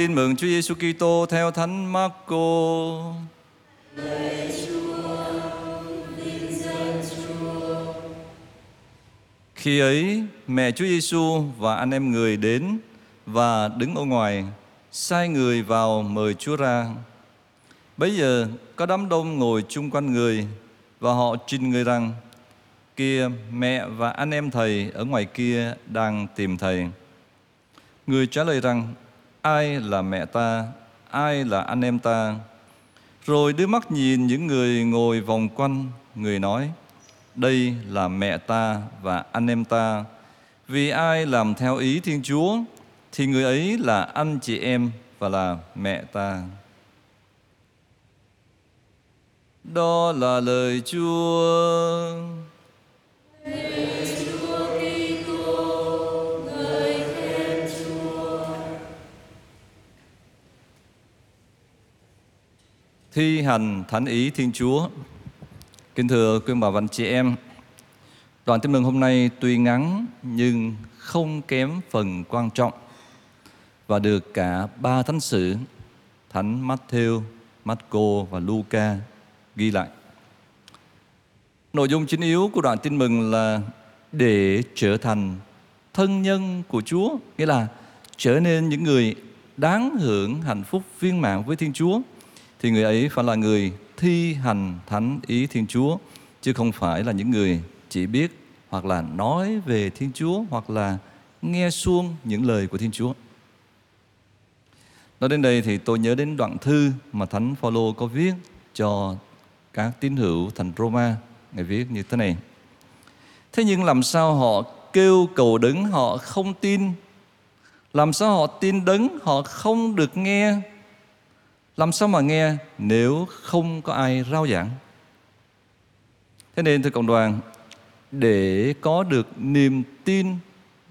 Tin mừng Chúa Giêsu Kitô theo Thánh Marco. Khi ấy, mẹ Chúa Giêsu và anh em người đến và đứng ở ngoài, sai người vào mời Chúa ra. Bấy giờ có đám đông ngồi chung quanh người và họ trình người rằng kia mẹ và anh em thầy ở ngoài kia đang tìm thầy. Người trả lời rằng ai là mẹ ta, ai là anh em ta. Rồi đưa mắt nhìn những người ngồi vòng quanh, người nói đây là mẹ ta và anh em ta. Vì ai làm theo ý Thiên Chúa thì người ấy là anh chị em và là mẹ ta. Đó là lời Chúa. Thi hành thánh ý Thiên Chúa. Kính thưa quý bà và anh chị em, đoạn tin mừng hôm nay tuy ngắn nhưng không kém phần quan trọng và được cả ba thánh sử Thánh Matthew, Marco và Luca ghi lại. Nội dung chính yếu của đoạn tin mừng là để trở thành thân nhân của Chúa, nghĩa là trở nên những người đáng hưởng hạnh phúc viên mãn với Thiên Chúa thì người ấy phải là người thi hành thánh ý Thiên Chúa, chứ không phải là những người chỉ biết hoặc là nói về Thiên Chúa hoặc là nghe suông những lời của Thiên Chúa. Nói đến đây thì tôi nhớ đến đoạn thư mà Thánh Phaolô có viết cho các tín hữu thành Roma. Ngài viết như thế này. Thế nhưng làm sao họ kêu cầu đấng họ không tin? Làm sao họ tin đấng họ không được nghe? Làm sao mà nghe nếu không có ai rao giảng? Thế nên thưa cộng đoàn, để có được niềm tin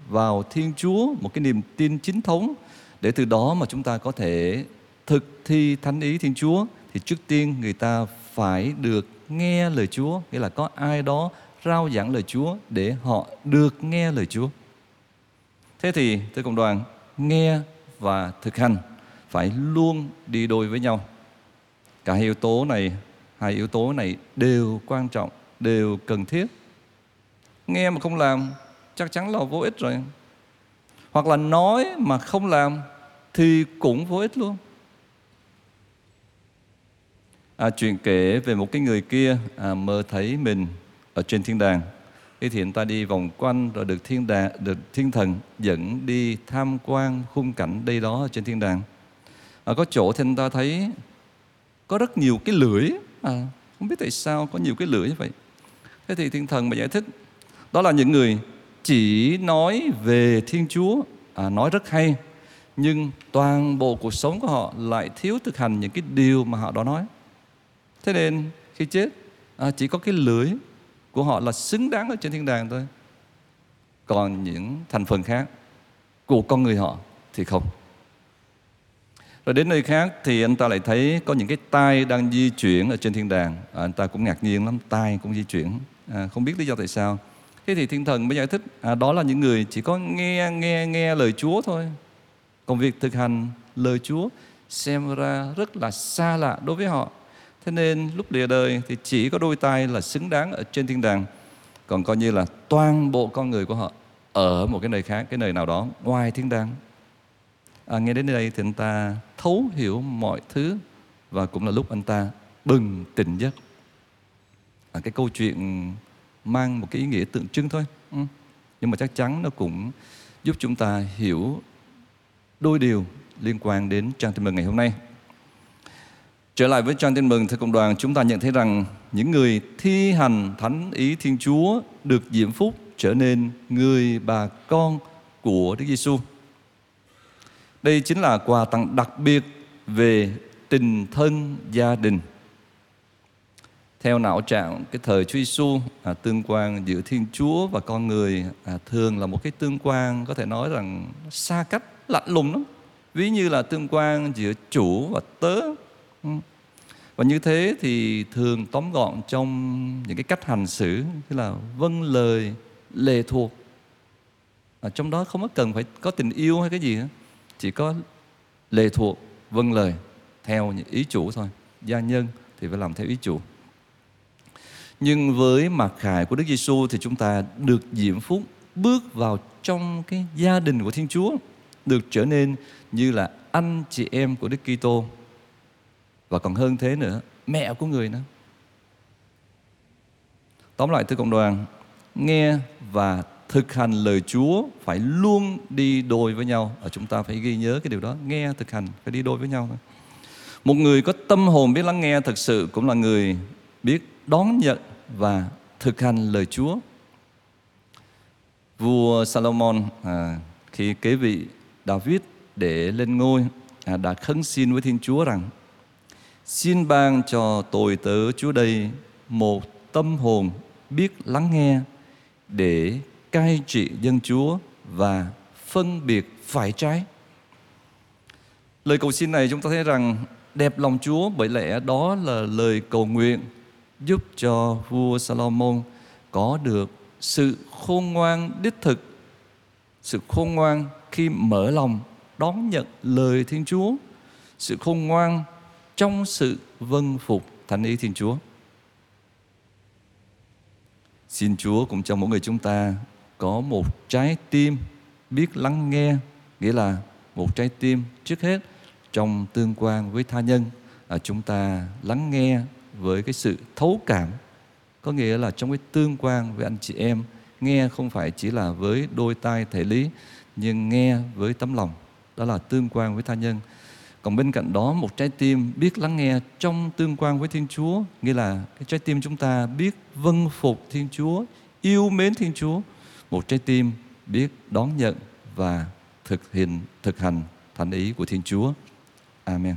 vào Thiên Chúa, một cái niềm tin chính thống, để từ đó mà chúng ta có thể thực thi thánh ý Thiên Chúa, thì trước tiên người ta phải được nghe lời Chúa, nghĩa là có ai đó rao giảng lời Chúa để họ được nghe lời Chúa. Thế thì thưa cộng đoàn, nghe và thực hành phải luôn đi đôi với nhau. Cả hai yếu tố này, hai yếu tố này đều quan trọng, đều cần thiết. Nghe mà không làm chắc chắn là vô ích rồi. Hoặc là nói mà không làm thì cũng vô ích luôn. À, chuyện kể về một cái người kia à, mơ thấy mình ở trên thiên đàng. Thế thì người ta đi vòng quanh rồi được thiên đà, được thiên thần dẫn đi tham quan khung cảnh đây đó ở trên thiên đàng à, có chỗ thì anh ta thấy có rất nhiều cái lưỡi. À, không biết tại sao có nhiều cái lưỡi như vậy. Thế thì thiên thần mà giải thích đó là những người chỉ nói về thiên chúa. À, nói rất hay nhưng toàn bộ cuộc sống của họ lại thiếu thực hành những cái điều mà họ đó nói. Thế nên khi chết à, chỉ có cái lưỡi của họ là xứng đáng ở trên thiên đàng thôi. Còn những thành phần khác của con người họ thì không rồi đến nơi khác thì anh ta lại thấy có những cái tai đang di chuyển ở trên thiên đàng. À, anh ta cũng ngạc nhiên lắm, tai cũng di chuyển. À, không biết lý do tại sao. Thế thì thiên thần mới giải thích, à, đó là những người chỉ có nghe nghe nghe lời Chúa thôi. Còn việc thực hành lời Chúa xem ra rất là xa lạ đối với họ. Thế nên lúc lìa đời thì chỉ có đôi tay là xứng đáng ở trên thiên đàng. Còn coi như là toàn bộ con người của họ ở một cái nơi khác, cái nơi nào đó ngoài thiên đàng à, nghe đến đây thì anh ta thấu hiểu mọi thứ và cũng là lúc anh ta bừng tỉnh giấc. À, cái câu chuyện mang một cái ý nghĩa tượng trưng thôi. Ừ. nhưng mà chắc chắn nó cũng giúp chúng ta hiểu đôi điều liên quan đến trang tin mừng ngày hôm nay. Trở lại với trang tin mừng thưa cộng đoàn chúng ta nhận thấy rằng những người thi hành thánh ý thiên chúa được diễm phúc trở nên người bà con của đức giêsu đây chính là quà tặng đặc biệt về tình thân gia đình. Theo não trạng cái thời Chúa Giêsu à, tương quan giữa Thiên Chúa và con người à, thường là một cái tương quan có thể nói rằng xa cách lạnh lùng lắm. Ví như là tương quan giữa chủ và tớ. Ừ. Và như thế thì thường tóm gọn trong những cái cách hành xử như là vâng lời lệ thuộc. À, trong đó không có cần phải có tình yêu hay cái gì hết chỉ có lệ thuộc vâng lời, theo những ý chủ thôi. Gia nhân thì phải làm theo ý chủ. Nhưng với mặt khải của Đức Giêsu thì chúng ta được diễm phúc bước vào trong cái gia đình của Thiên Chúa, được trở nên như là anh chị em của Đức Kitô. Và còn hơn thế nữa, mẹ của người nữa. Tóm lại thưa cộng đoàn, nghe và thực hành lời Chúa phải luôn đi đôi với nhau. Ở chúng ta phải ghi nhớ cái điều đó nghe thực hành phải đi đôi với nhau một người có tâm hồn biết lắng nghe thật sự cũng là người biết đón nhận và thực hành lời Chúa. Vua Salomon à, khi kế vị David để lên ngôi à, đã khấn xin với Thiên Chúa rằng xin ban cho tôi tớ Chúa đây một tâm hồn biết lắng nghe để cai trị dân Chúa và phân biệt phải trái. Lời cầu xin này chúng ta thấy rằng đẹp lòng Chúa bởi lẽ đó là lời cầu nguyện giúp cho vua Salomon có được sự khôn ngoan đích thực, sự khôn ngoan khi mở lòng đón nhận lời Thiên Chúa, sự khôn ngoan trong sự vâng phục thánh ý Thiên Chúa. Xin Chúa cũng cho mỗi người chúng ta có một trái tim biết lắng nghe, nghĩa là một trái tim trước hết trong tương quan với tha nhân à, chúng ta lắng nghe với cái sự thấu cảm. Có nghĩa là trong cái tương quan với anh chị em nghe không phải chỉ là với đôi tai thể lý nhưng nghe với tấm lòng. Đó là tương quan với tha nhân. Còn bên cạnh đó một trái tim biết lắng nghe trong tương quan với thiên chúa nghĩa là cái trái tim chúng ta biết vâng phục thiên chúa yêu mến thiên chúa một trái tim biết đón nhận và thực hiện, thực hành thánh ý của thiên chúa. Amen.